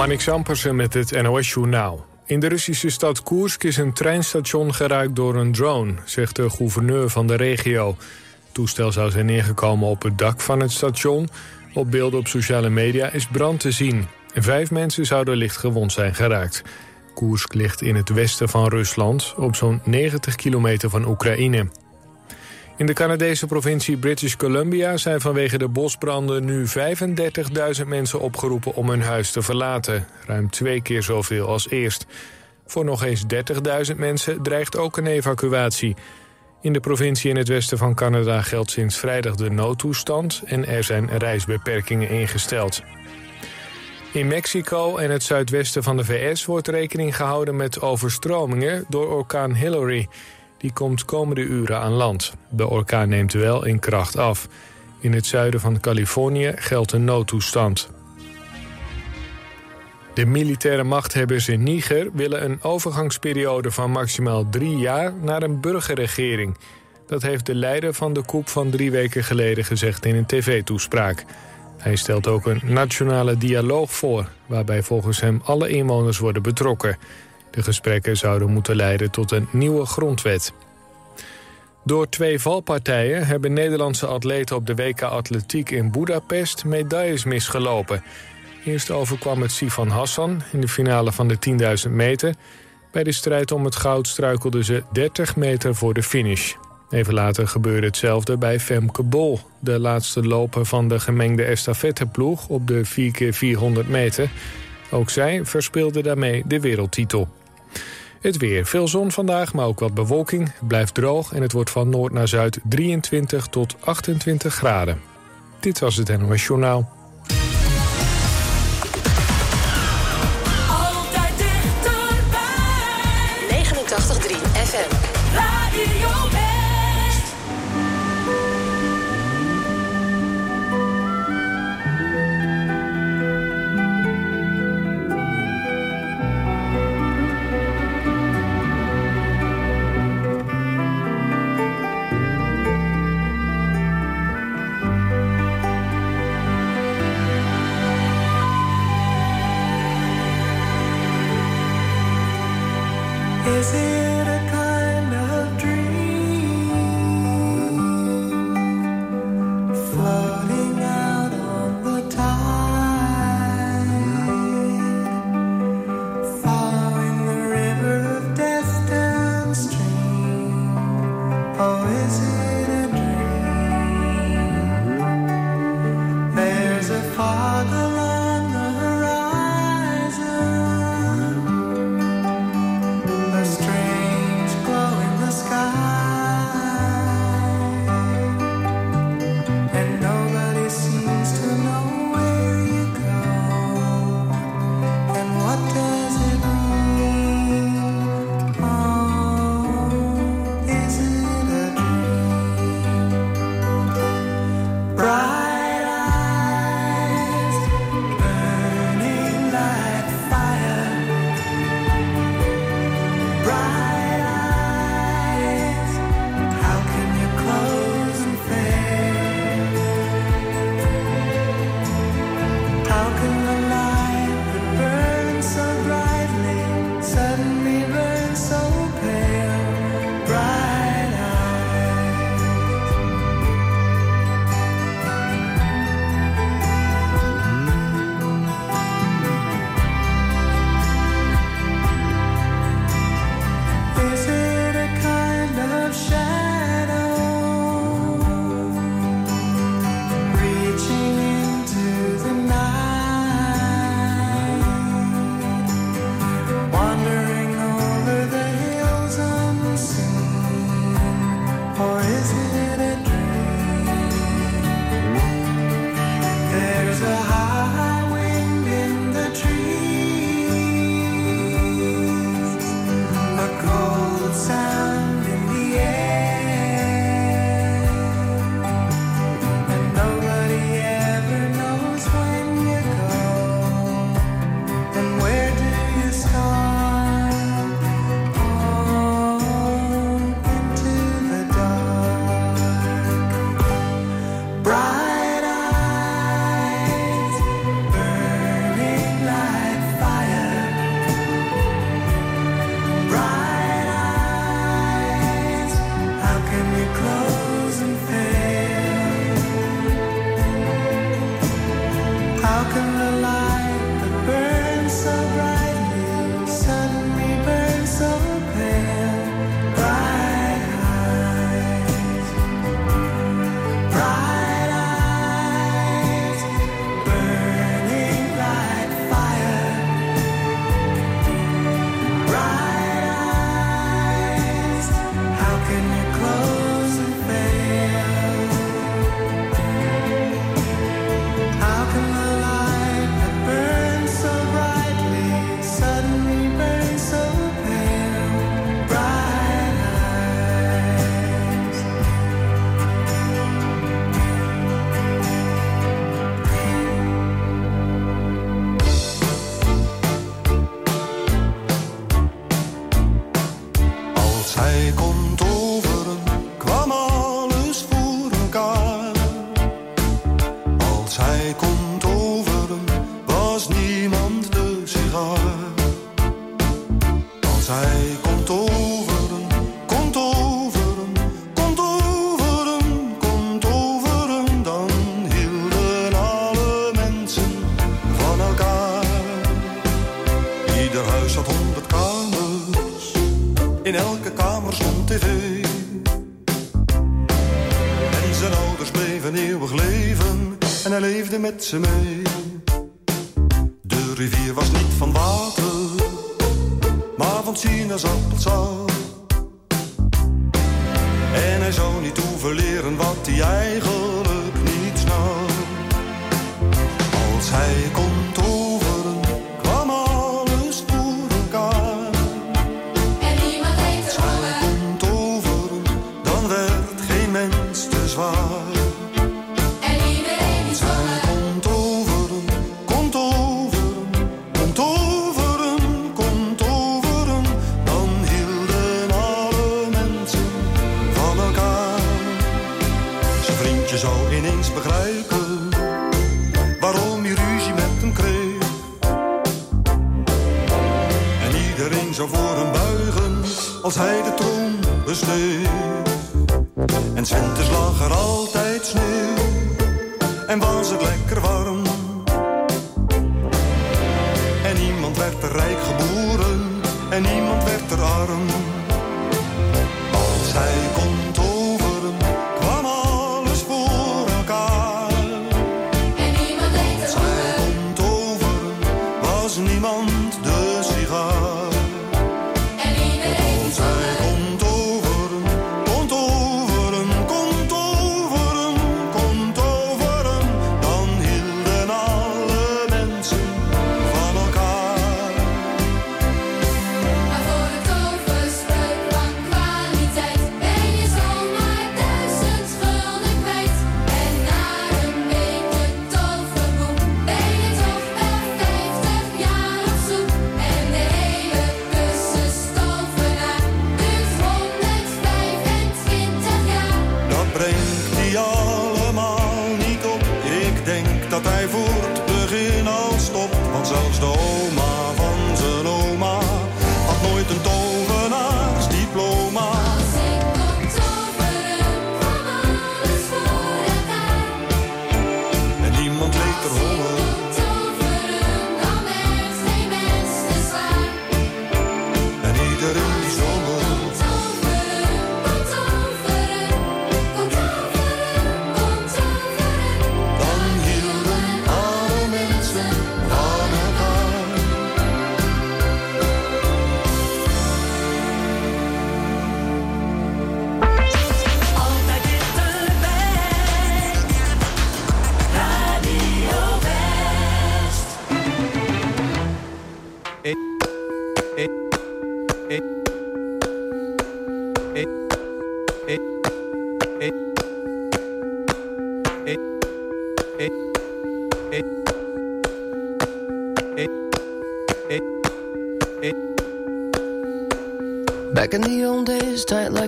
Manik Sampersen met het NOS-journaal. In de Russische stad Koersk is een treinstation geraakt door een drone... zegt de gouverneur van de regio. Het toestel zou zijn neergekomen op het dak van het station. Op beelden op sociale media is brand te zien. Vijf mensen zouden licht gewond zijn geraakt. Koersk ligt in het westen van Rusland... op zo'n 90 kilometer van Oekraïne. In de Canadese provincie British Columbia zijn vanwege de bosbranden nu 35.000 mensen opgeroepen om hun huis te verlaten. Ruim twee keer zoveel als eerst. Voor nog eens 30.000 mensen dreigt ook een evacuatie. In de provincie in het westen van Canada geldt sinds vrijdag de noodtoestand... en er zijn reisbeperkingen ingesteld. In Mexico en het zuidwesten van de VS wordt rekening gehouden met overstromingen door orkaan Hillary... Die komt komende uren aan land. De orkaan neemt wel in kracht af. In het zuiden van Californië geldt een noodtoestand. De militaire machthebbers in Niger willen een overgangsperiode van maximaal drie jaar naar een burgerregering. Dat heeft de leider van de koep van drie weken geleden gezegd in een tv-toespraak. Hij stelt ook een nationale dialoog voor, waarbij volgens hem alle inwoners worden betrokken. De gesprekken zouden moeten leiden tot een nieuwe grondwet. Door twee valpartijen hebben Nederlandse atleten op de WK Atletiek in Budapest medailles misgelopen. Eerst overkwam het Sifan Hassan in de finale van de 10.000 meter. Bij de strijd om het goud struikelden ze 30 meter voor de finish. Even later gebeurde hetzelfde bij Femke Bol, de laatste loper van de gemengde estafetteploeg op de 4x400 meter. Ook zij verspeelde daarmee de wereldtitel. Het weer. Veel zon vandaag, maar ook wat bewolking. Blijft droog en het wordt van noord naar zuid 23 tot 28 graden. Dit was het NOS Journaal. Ze mee. Voor hem buigen als hij de troon besteeg. En winters lag er altijd sneeuw en was het lekker warm. En niemand werd er rijk geboren en niemand werd er arm.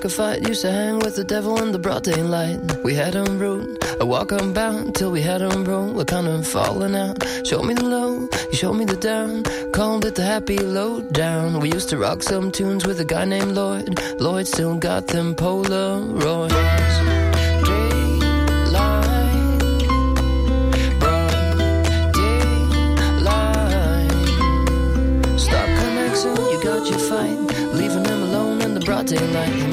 Like a fight, used to hang with the devil in the broad daylight. We had him root, a walk unbound till we had him roll. We're kind of falling out. Show me the low, you showed me the down. Called it the happy low down. We used to rock some tunes with a guy named Lloyd. Lloyd still got them Polaroids. Daylight, Bro, daylight. Stop connecting, you got your fight. Leaving him alone in the broad daylight.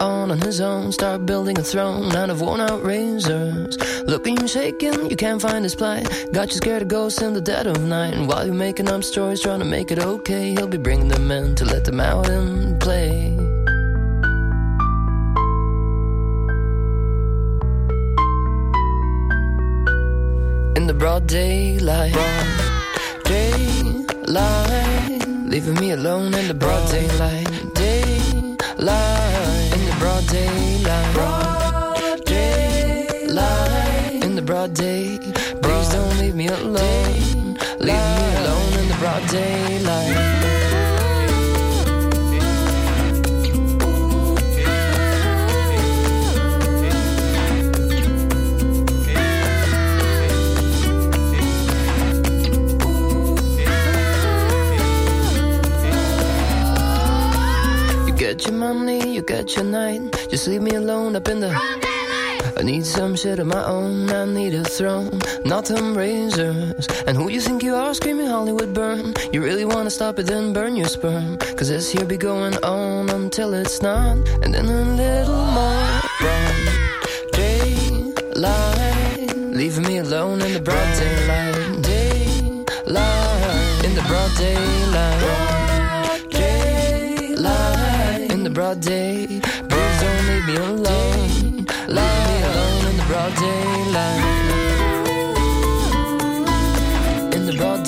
On on his own. Start building a throne out of worn out razors. Looking you shaking, you can't find his plight. Got you scared of ghosts in the dead of night. And while you're making up stories, trying to make it okay, he'll be bringing them in to let them out and play. In the broad daylight, daylight, leaving me alone in the broad daylight, daylight, daylight, broad daylight, in the broad day. Please don't leave me alone, leave me alone in the broad daylight. Forget your night. Just leave me alone up in the. I need some shit of my own. I need a throne, not them razors. And who you think you are, screaming Hollywood burn? You really wanna stop it, then burn your sperm. Cause this here be going on until it's not. And then a little more brown daylight. Leaving me alone in the broad daylight. Daylight. In the broad daylight. Broad day. Please don't leave me alone. Leave me alone in the broad daylight. In the broad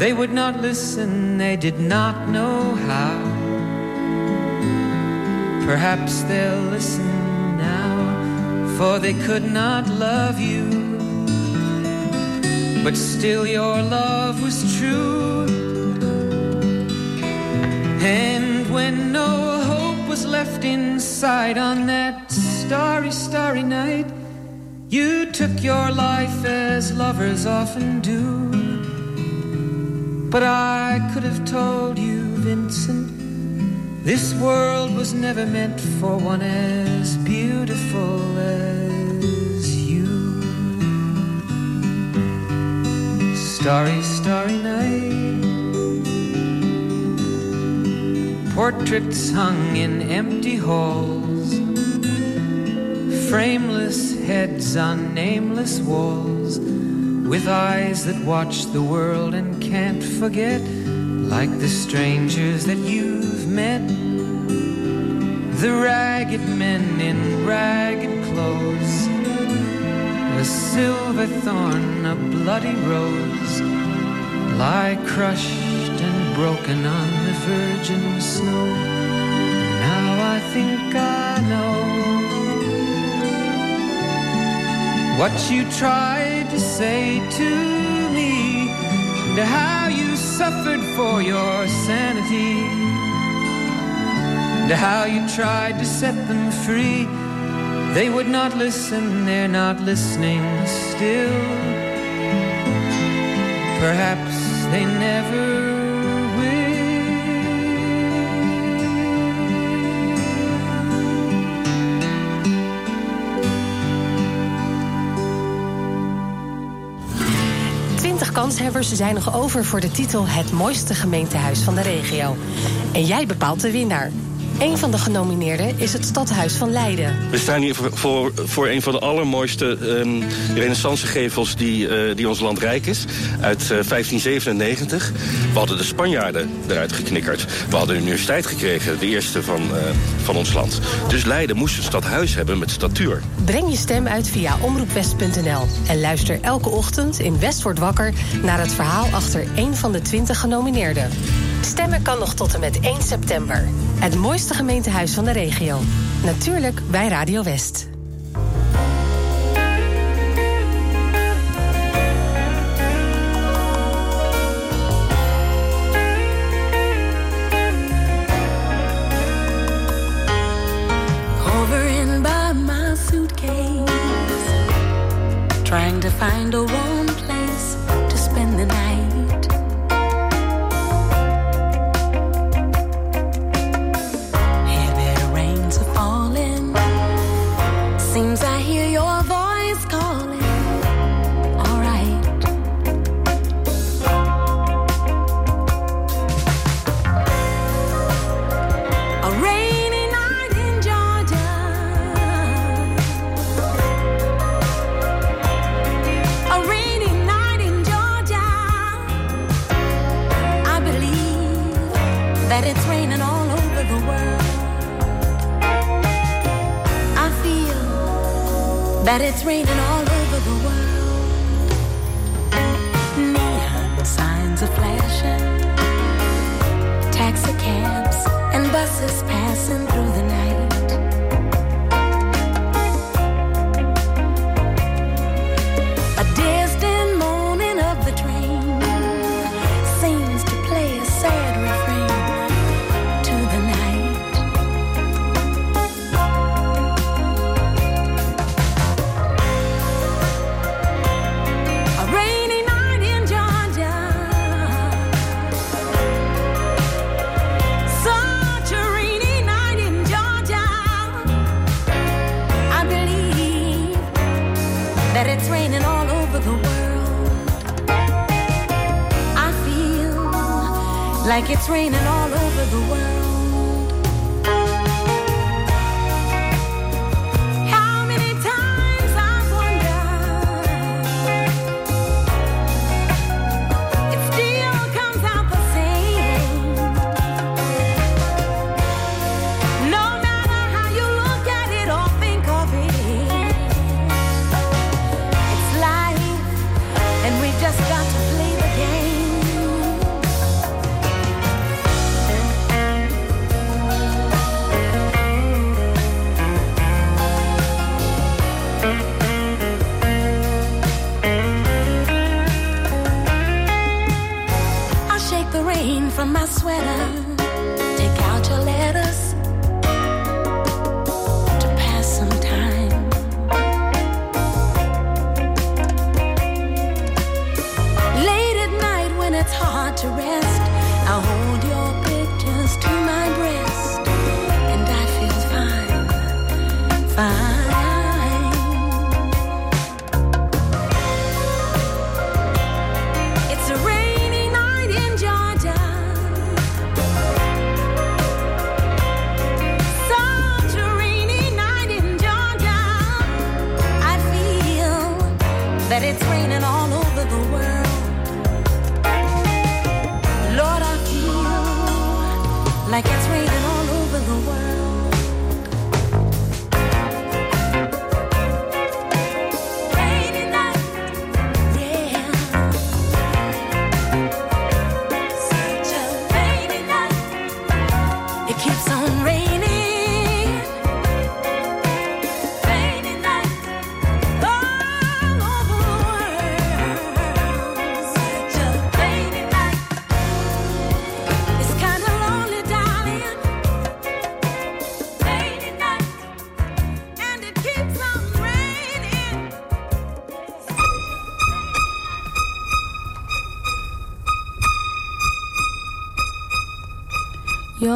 They would not listen, they did not know how. Perhaps they'll listen now, for they could not love you. But still, your love was true. And when no hope was left inside on that starry, starry night, you took your life as lovers often do. But I could have told you, Vincent. This world was never meant for one as beautiful as you. Starry, starry night. Portraits hung in empty halls. Frameless heads on nameless walls. With eyes that watch the world and can't forget. Like the strangers that you've met. The ragged men in ragged clothes. A silver thorn, a bloody rose, lie crushed and broken on the virgin snow. Now I think I know what you tried to say to me, and how you suffered for your sanity, and how you tried to set them free. They would not listen, they're not listening still. Perhaps they never kanshebbers zijn nog over voor de titel Het mooiste gemeentehuis van de regio. En jij bepaalt de winnaar. Een van de genomineerden is het Stadhuis van Leiden. We staan hier voor, voor, een van de allermooiste um, renaissancegevels die, uh, die ons land rijk is. Uit uh, 1597. We hadden de Spanjaarden eruit geknikkerd. We hadden de universiteit gekregen, de eerste van, uh, van ons land. Dus Leiden moest een stadhuis hebben met statuur. Breng je stem uit via omroepwest.nl. En luister elke ochtend in West wordt wakker... naar het verhaal achter een van de 20 genomineerden. Stemmen kan nog tot en met 1 september. Het mooiste gemeentehuis van de regio. Natuurlijk bij Radio West. Hovering by my suitcase, trying to find a warm that it's raining like it's raining all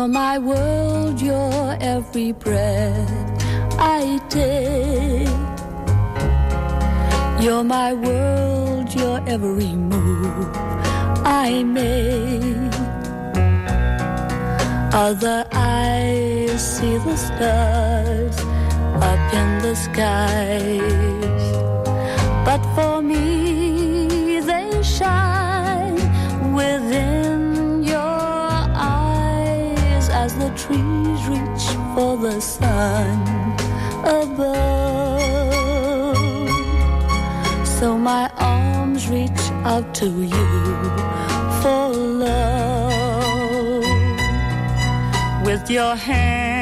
You're my world, you're every breath I take. You're my world, you're every move I make. Other eyes see the stars up in the skies, but for me. trees reach for the sun above. So my arms reach out to you for love. With your hand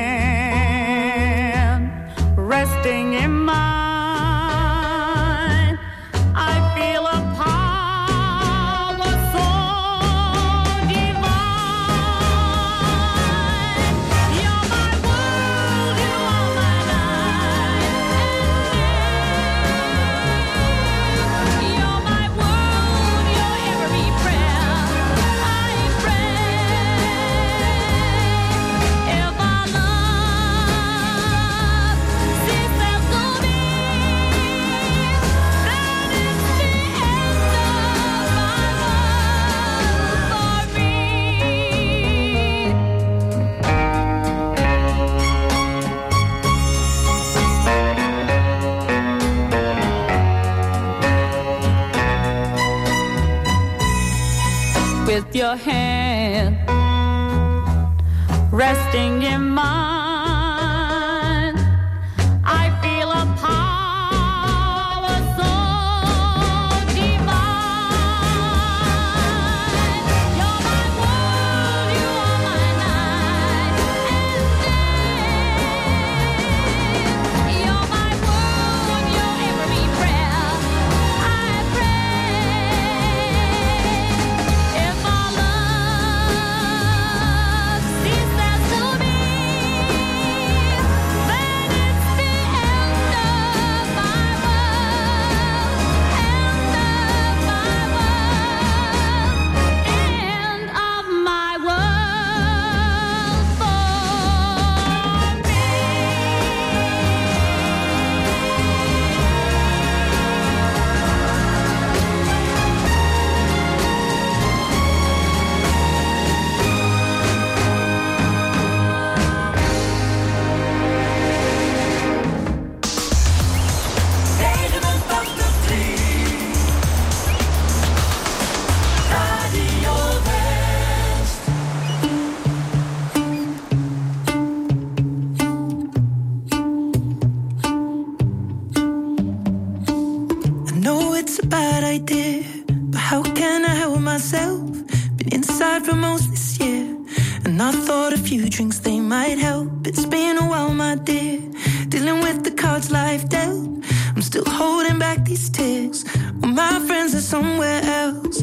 Most this year. And I thought a few drinks they might help. It's been a while, my dear, dealing with the cards life dealt. I'm still holding back these tears. Well, my friends are somewhere else.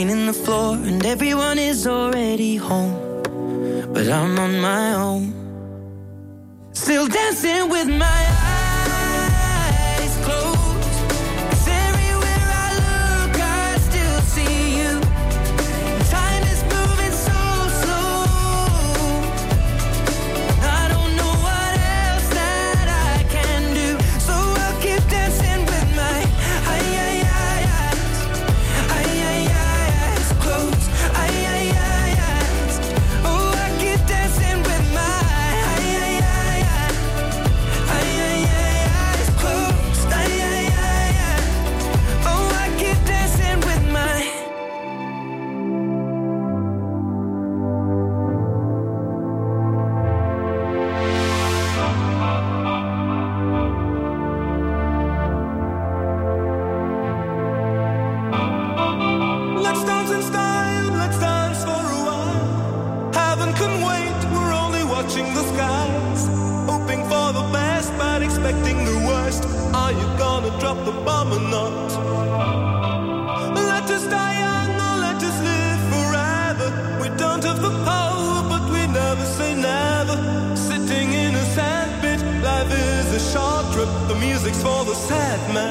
cleaning the floor, and everyone is already home.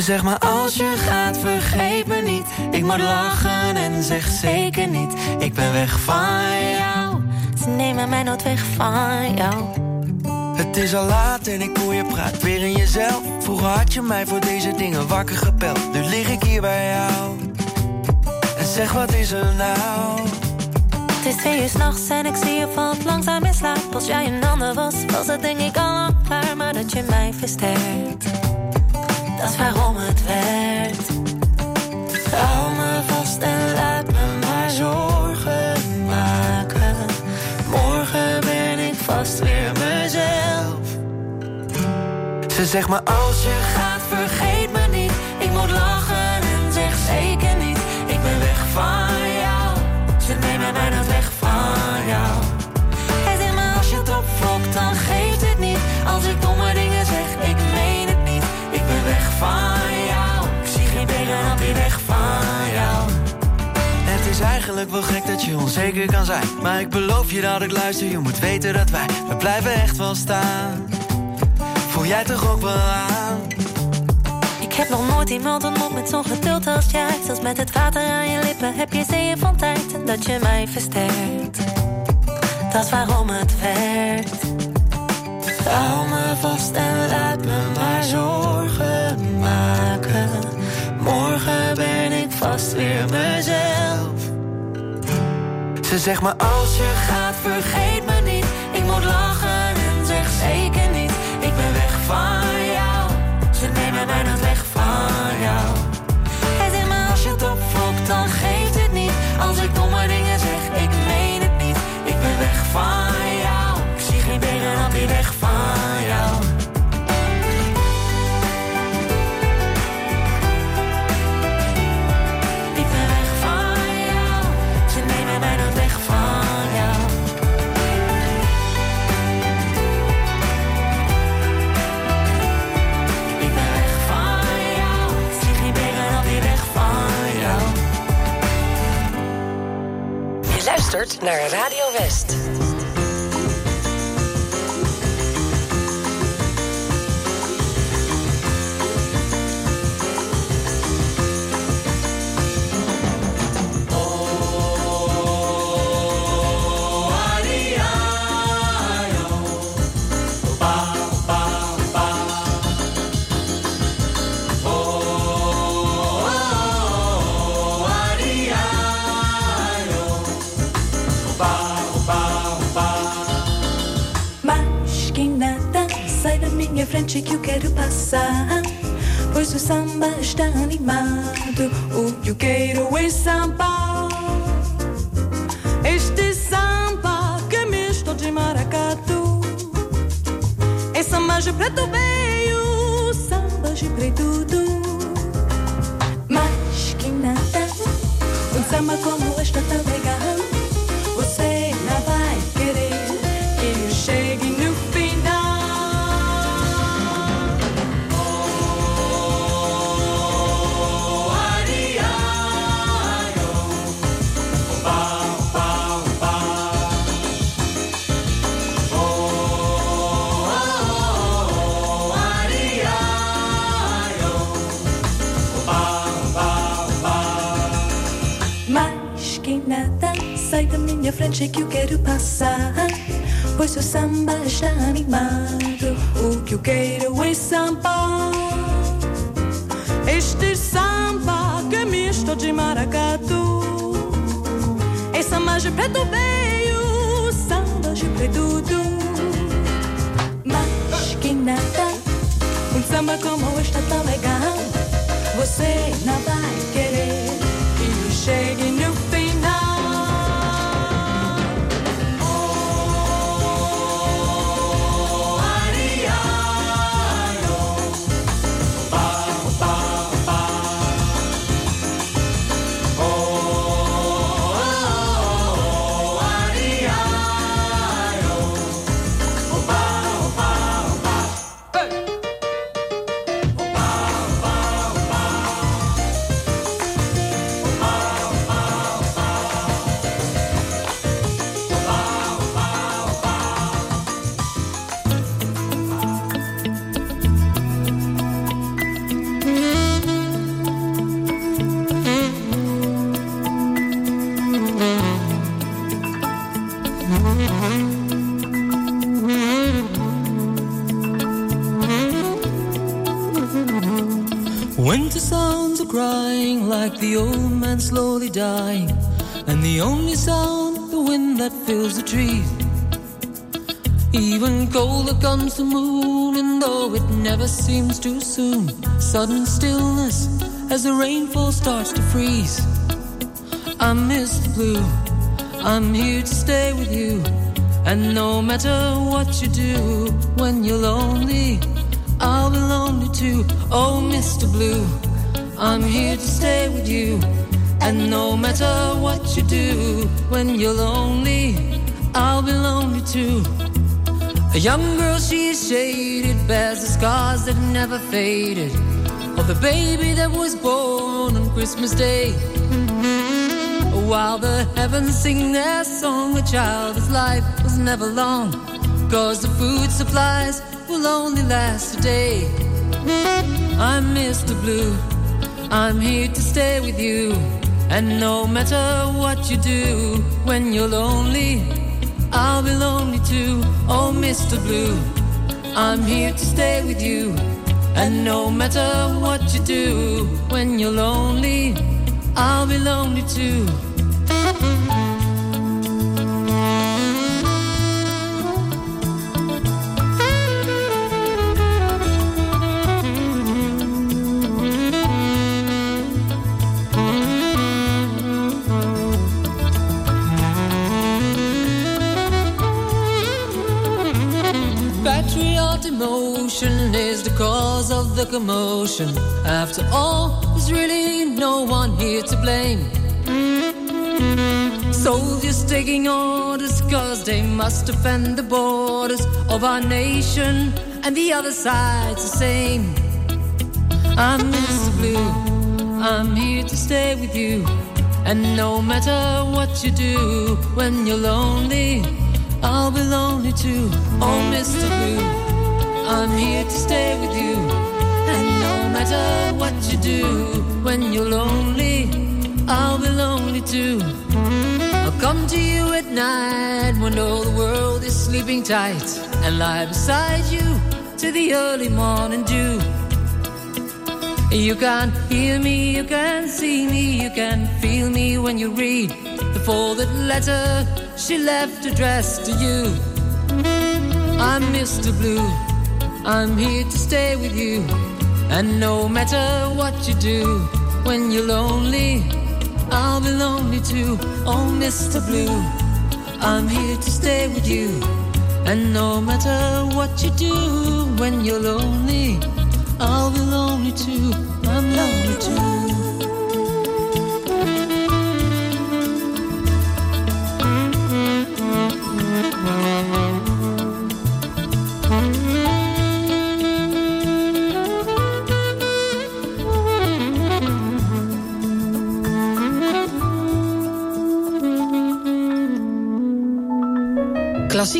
zegt maar als je gaat vergeet me niet. Ik moet lachen en zeg zeker niet. Ik ben weg van jou. Ze nemen mij nooit weg van jou. Het is al laat en ik hoor je praat weer in jezelf. Vroeger had je mij voor deze dingen wakker gepeld Nu lig ik hier bij jou. En zeg wat is er nou? Het is twee uur s'nachts en ik zie je valt langzaam in slaap. Als jij een ander was, was het denk ik al klaar. Maar dat je mij versterkt, waarom het werkt. Hou me vast en laat me maar zorgen maken. Morgen ben ik vast weer mezelf. Ze zegt maar als je gaat vergeet me weg van jou Het is eigenlijk wel gek dat je onzeker kan zijn Maar ik beloof je dat ik luister Je moet weten dat wij, we blijven echt wel staan Voel jij toch ook wel aan? Ik heb nog nooit iemand ontmoet met zo'n geduld als jij. Zelfs met het water aan je lippen heb je zeeën van tijd. En dat je mij versterkt, dat is waarom het werkt. Hou me vast en laat me maar zorgen maken. Morgen ben ik vast weer mezelf. Ze zegt maar als je gaat vergeet me niet. Ik moet lachen en zeg zeker niet. Ik ben weg van jou. Ze nemen mij nooit weg van jou. Hij zegt maar Als je het opvlokt dan geeft het niet. Als ik domme dingen zeg, ik meen het niet. Ik ben weg van naar Radio West. שתיים, מה? Dying, and the only sound the wind that fills the trees. Even colder comes the moon, and though it never seems too soon, sudden stillness as the rainfall starts to freeze. I'm Mr. Blue, I'm here to stay with you. And no matter what you do, when you're lonely, I'll be lonely too. Oh, Mr. Blue, I'm here to stay with you. And no matter what you do, when you're lonely, I'll be lonely too. A young girl, she's shaded, bears the scars that never faded. Of the baby that was born on Christmas Day. While the heavens sing their song, a child's life was never long. Cause the food supplies will only last a day. I'm Mr. Blue, I'm here to stay with you. And no matter what you do, when you're lonely, I'll be lonely too. Oh, Mr. Blue, I'm here to stay with you. And no matter what you do, when you're lonely, I'll be lonely too. The commotion. After all, there's really no one here to blame. Soldiers taking orders cause they must defend the borders of our nation, and the other side's the same. I'm Mr. Blue, I'm here to stay with you. And no matter what you do, when you're lonely, I'll be lonely too. Oh, Mr. Blue, I'm here to stay with you. Matter what you do, when you're lonely, I'll be lonely too. I'll come to you at night when all the world is sleeping tight and lie beside you to the early morning dew. You can hear me, you can see me, you can feel me when you read the folded letter she left addressed to you. I'm Mr. Blue, I'm here to stay with you. And no matter what you do, when you're lonely, I'll be lonely too. Oh, Mr. Blue, I'm here to stay with you. And no matter what you do, when you're lonely, I'll be lonely too.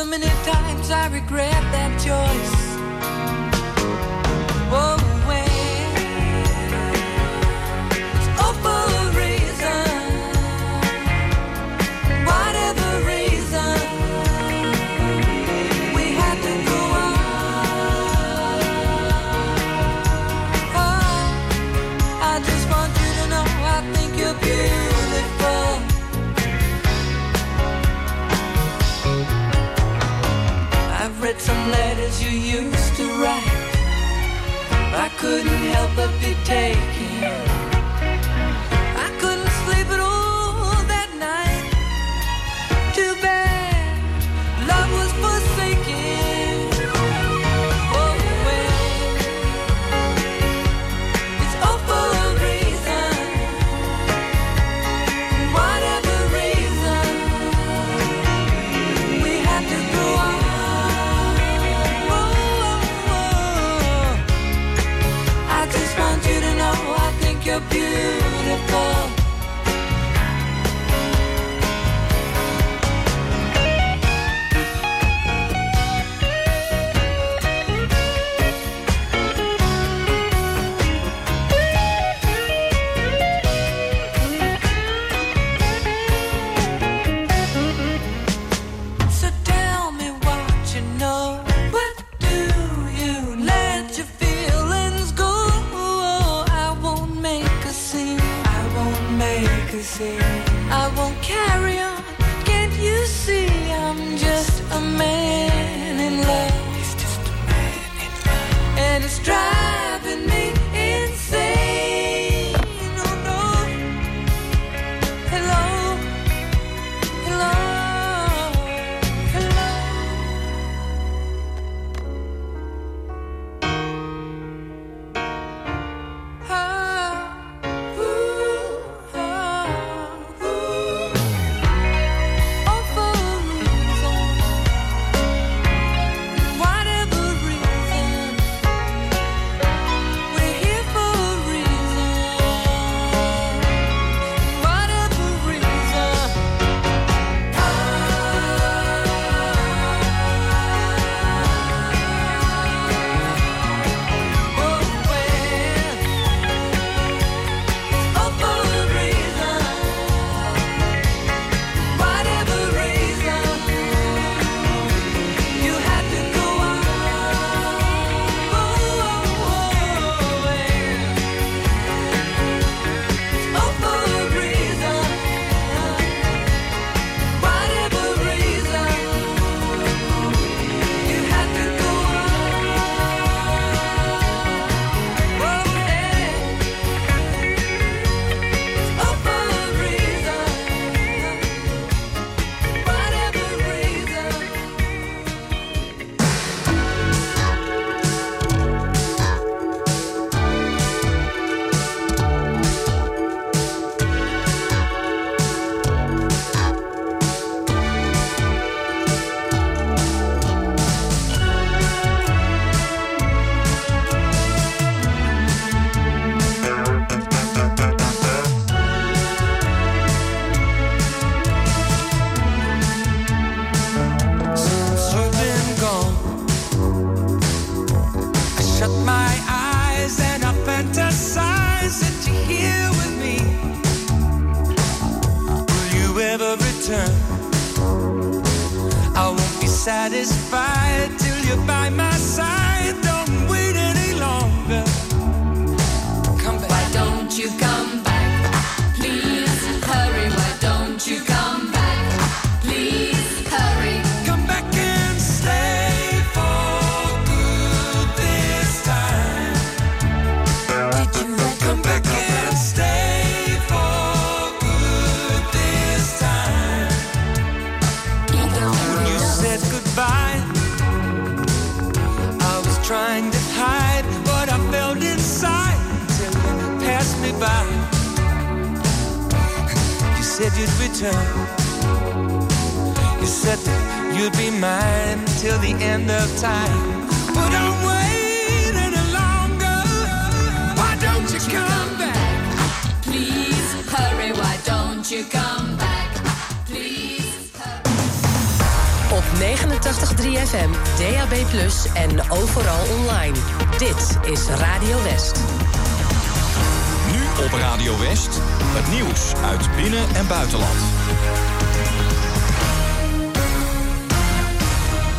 So many times I regret that choice. couldn't help but be taken.